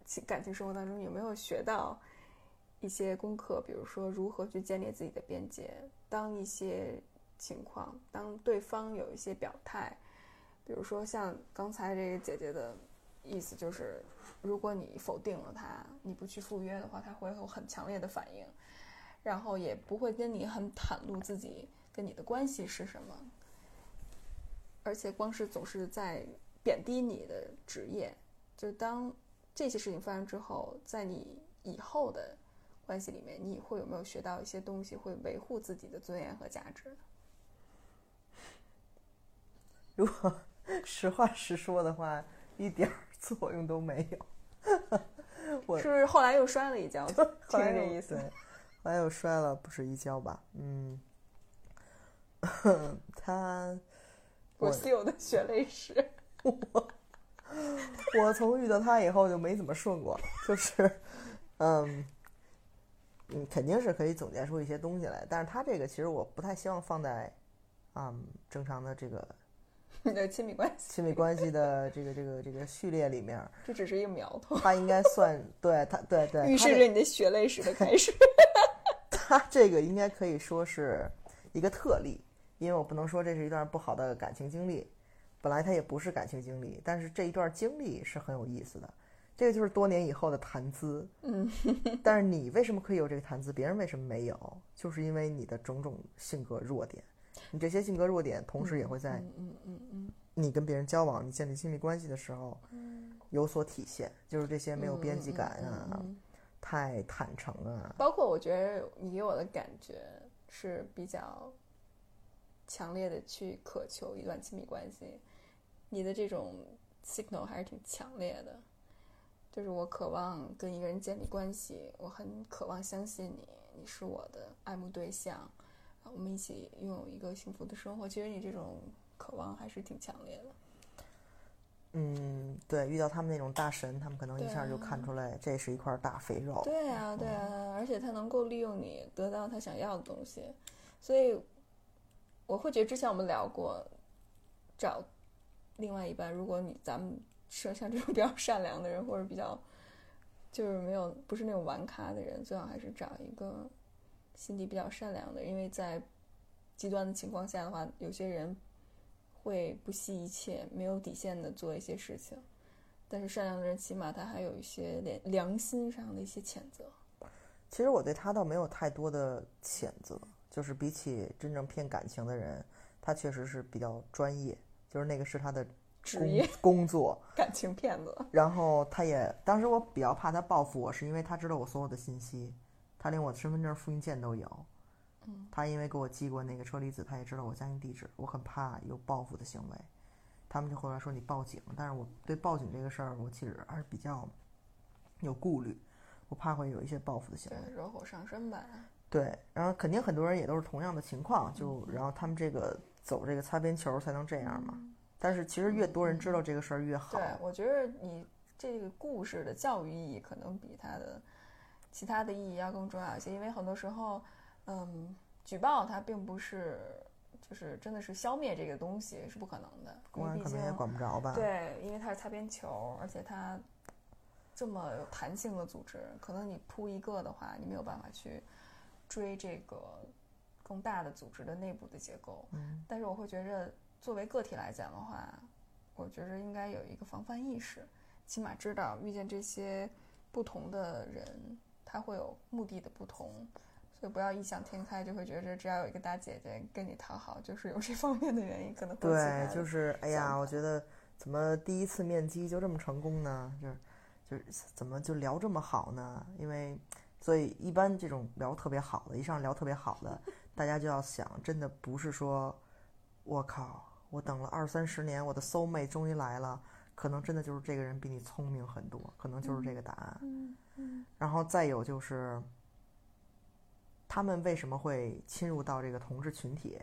情感情生活当中有没有学到一些功课？比如说如何去建立自己的边界，当一些情况，当对方有一些表态，比如说像刚才这个姐姐的意思就是，如果你否定了他，你不去赴约的话，他会有很强烈的反应。然后也不会跟你很袒露自己跟你的关系是什么，而且光是总是在贬低你的职业，就当这些事情发生之后，在你以后的关系里面，你会有没有学到一些东西，会维护自己的尊严和价值？*laughs* 如果实话实说的话，一点儿作用都没有。*laughs* 我是不是后来又摔了一跤？听这意思对，，后来又摔了不止一跤吧？嗯，*laughs* 他，我稀有的血泪史。我我从遇到他以后就没怎么顺过，就是，嗯，嗯，肯定是可以总结出一些东西来，但是他这个其实我不太希望放在，嗯，正常的这个 *laughs* 你的亲密关系，亲密关系的这个这个这个序列里面，这只是一个苗头，他应该算对他对对，预示着你的血泪史的开始。*laughs* 他这个应该可以说是一个特例，因为我不能说这是一段不好的感情经历，本来它也不是感情经历，但是这一段经历是很有意思的。这个就是多年以后的谈资，嗯，*laughs* 但是你为什么可以有这个谈资，别人为什么没有？就是因为你的种种性格弱点，你这些性格弱点，同时也会在嗯嗯嗯嗯，你跟别人交往、你建立亲密关系的时候有所体现，就是这些没有边际感啊，太坦诚啊，包括我觉得你给我的感觉是比较强烈的去渴求一段亲密关系，你的这种 signal 还是挺强烈的。就是我渴望跟一个人建立关系，我很渴望相信你，你是我的爱慕对象，啊我们一起拥有一个幸福的生活。其实你这种渴望还是挺强烈的。嗯，对，遇到他们那种大神，他们可能一下就看出来这是一块大肥肉。对啊，对啊，而且他能够利用你得到他想要的东西，所以我会觉得之前我们聊过，找另外一半，如果你咱们是像这种比较 *laughs* 善良的人，或者比较就是没有不是那种玩咖的人，最好还是找一个心地比较善良的，因为在极端的情况下的话，有些人会不惜一切、没有底线的做一些事情。但是善良的人起码他还有一些良良心上的一些谴责。其实我对他倒没有太多的谴责，就是比起真正骗感情的人，他确实是比较专业，就是那个是他的工职业工作。感情骗子，*laughs* 然后他也，当时我比较怕他报复我，是因为他知道我所有的信息，他连我的身份证复印件都有。嗯，他因为给我寄过那个车厘子，他也知道我家庭地址，我很怕有报复的行为。他们就后来说你报警，但是我对报警这个事儿，我其实还是比较有顾虑，我怕会有一些报复的行为。对，惹火上身吧。对，然后肯定很多人也都是同样的情况，就然后他们这个走这个擦边球才能这样嘛。但是其实越多人知道这个事儿越好。对，我觉得你这个故事的教育意义可能比它的其他的意义要更重要一些，因为很多时候，嗯，举报它并不是就是真的是消灭这个东西是不可能的，公安可能也管不着吧？对，因为它是擦边球，而且它这么有弹性的组织，可能你扑一个的话，你没有办法去追这个更大的组织的内部的结构。嗯，但是我会觉着，作为个体来讲的话，我觉着应该有一个防范意识，起码知道遇见这些不同的人，他会有目的的不同。所以不要异想天开，就会觉着只要有一个大姐姐跟你讨好，就是有这方面的原因，可能对，就是哎呀，我觉得怎么第一次面基就这么成功呢？就是就是怎么就聊这么好呢？因为所以一般这种聊特别好的，一上来聊特别好的，大家就要想，真的不是说，我靠，我等了二三十年，我的 soul mate 终于来了，可能真的就是这个人比你聪明很多，可能就是这个答案。嗯嗯然后再有就是，他们为什么会侵入到这个同志群体？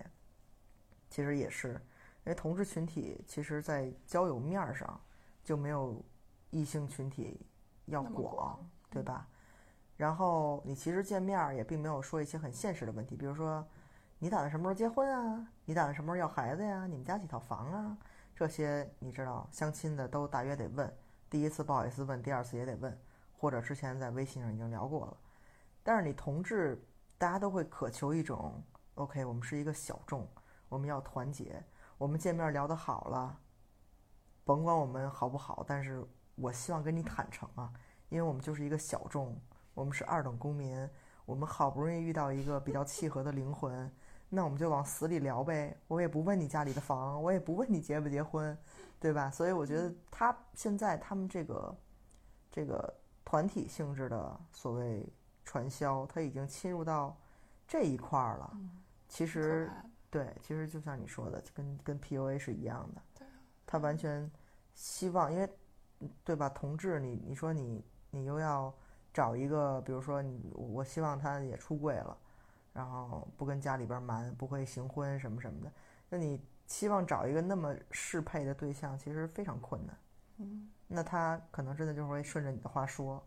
其实也是，因为同志群体其实在交友面儿上就没有异性群体要广，广对吧？然后你其实见面也并没有说一些很现实的问题，比如说你打算什么时候结婚啊？你打算什么时候要孩子呀？你们家几套房啊？这些你知道，相亲的都大约得问，第一次不好意思问，第二次也得问，或者之前在微信上已经聊过了。但是你同志，大家都会渴求一种，OK，我们是一个小众，我们要团结，我们见面聊得好了，甭管我们好不好，但是我希望跟你坦诚啊，因为我们就是一个小众，我们是二等公民，我们好不容易遇到一个比较契合的灵魂，那我们就往死里聊呗，我也不问你家里的房，我也不问你结不结婚，对吧？所以我觉得他现在他们这个这个团体性质的所谓传销，它已经侵入到这一块儿了。其实对，其实就像你说的，跟跟 PUA 是一样的。他完全希望，因为嗯对吧？同志，你你说你你又要找一个，比如说你，我希望他也出柜了，然后不跟家里边瞒，不会行婚什么什么的，那你希望找一个那么适配的对象，其实非常困难。嗯那他可能真的就会顺着你的话说，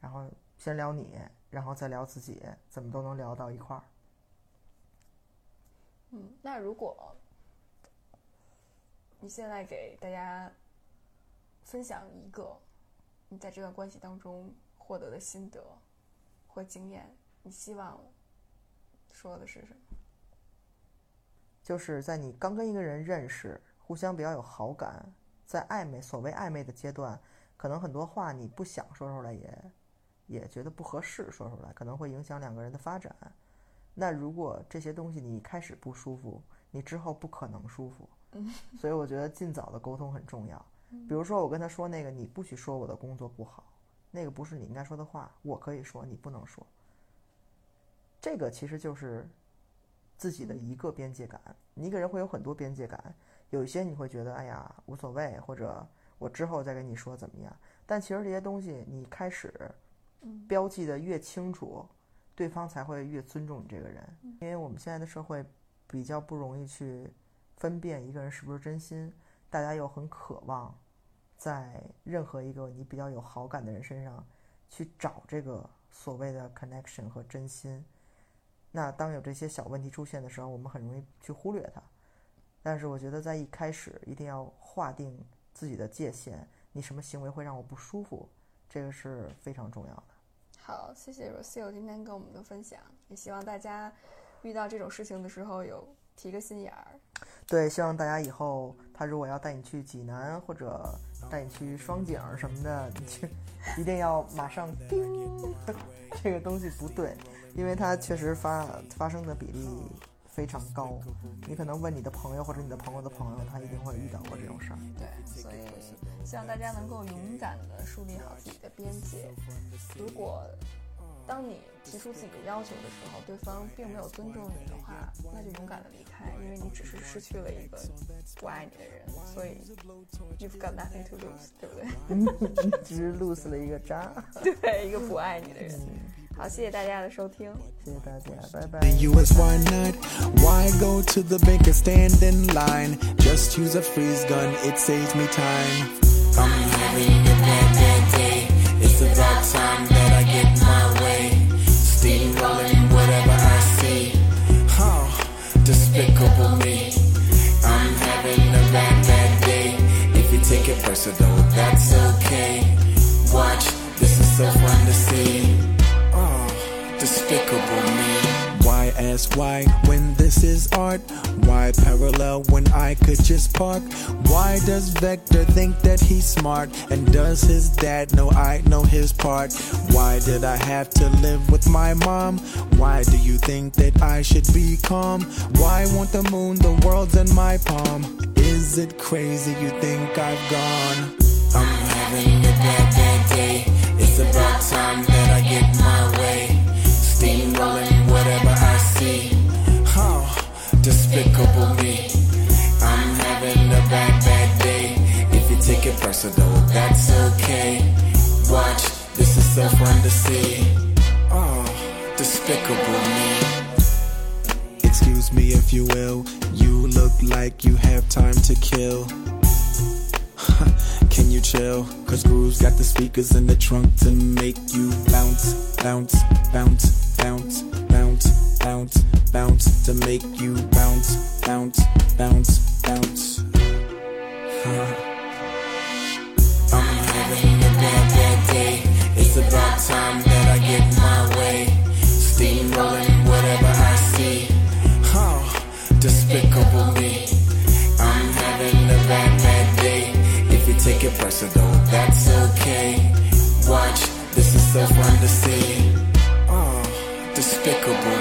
然后先聊你，然后再聊自己，怎么都能聊到一块儿。嗯，那如果你现在给大家分享一个你在这段关系当中获得的心得或经验，你希望说的是什么？就是在你刚跟一个人认识，互相比较有好感，在暧昧所谓暧昧的阶段，可能很多话你不想说出来也，也觉得不合适说出来，可能会影响两个人的发展。那如果这些东西你一开始不舒服，你之后不可能舒服。所以我觉得尽早的沟通很重要。比如说我跟他说那个，你不许说我的工作不好，那个不是你应该说的话，我可以说，你不能说。这个其实就是自己的一个边界感。你一个人会有很多边界感，有一些你会觉得哎呀无所谓，或者我之后再跟你说怎么样。但其实这些东西你开始标记的越清楚，对方才会越尊重你这个人。因为我们现在的社会比较不容易去分辨一个人是不是真心，大家又很渴望在任何一个你比较有好感的人身上去找这个所谓的 connection 和真心。那当有这些小问题出现的时候，我们很容易去忽略它。但是我觉得在一开始一定要划定自己的界限，你什么行为会让我不舒服，这个是非常重要的。好，谢谢 Rosil 今天跟我们的分享，也希望大家遇到这种事情的时候有提个心眼儿。对，希望大家以后他如果要带你去济南或者带你去双井什么的，你去一定要马上叮，这个东西不对，因为它确实发发生的比例非常高。你可能问你的朋友或者你的朋友的朋友，他一定会遇到过这种事儿。对，所以希望大家能够勇敢地树立好自己的边界。如果当你提出自己的要求的时候，对方并没有尊重你的话，那就勇敢地离开，因为你只是失去了一个不爱你的人，所以 you've got nothing to lose，对不对？只是 lose 了一个渣。对，一个不爱你的人。好，谢谢大家的收听。谢谢大家，拜拜。 The US why not? Why go to the bank and stand in line? Just use a freeze gun, it saves me time. I'm having a bad, bad day. It's about time that I get my way. Steamrolling whatever I see. Oh, despicable me. I'm having a bad, bad day. If you take it personal, could just park? Why does Vector think that he's smart? And does his dad know I know his part? Why did I have to live with my mom? Why do you think that I should be calm? Why won't the moon? The world's in my palm. Is it crazy you think I've gone? I'm having a bad, bad day. It's about time that I get my way. Steamrolling whatever I see. Oh, despicable me. Take it personal, that's okay. Watch, this is so fun to see. Oh, despicable me. Excuse me if you will. You look like you have time to kill. *laughs* Can you chill? Cause Groove's got the speakers in the trunk to make you bounce, bounce, bounce, bounce, bounce, bounce, bounce, to make you bounce, bounce, bounce, bounce. Day. It's about time that I get my way. Steamrolling whatever I see. Oh, despicable me. I'm having a bad, bad day. If you take it personal, that's okay. Watch, this is so fun to see. Oh, despicable.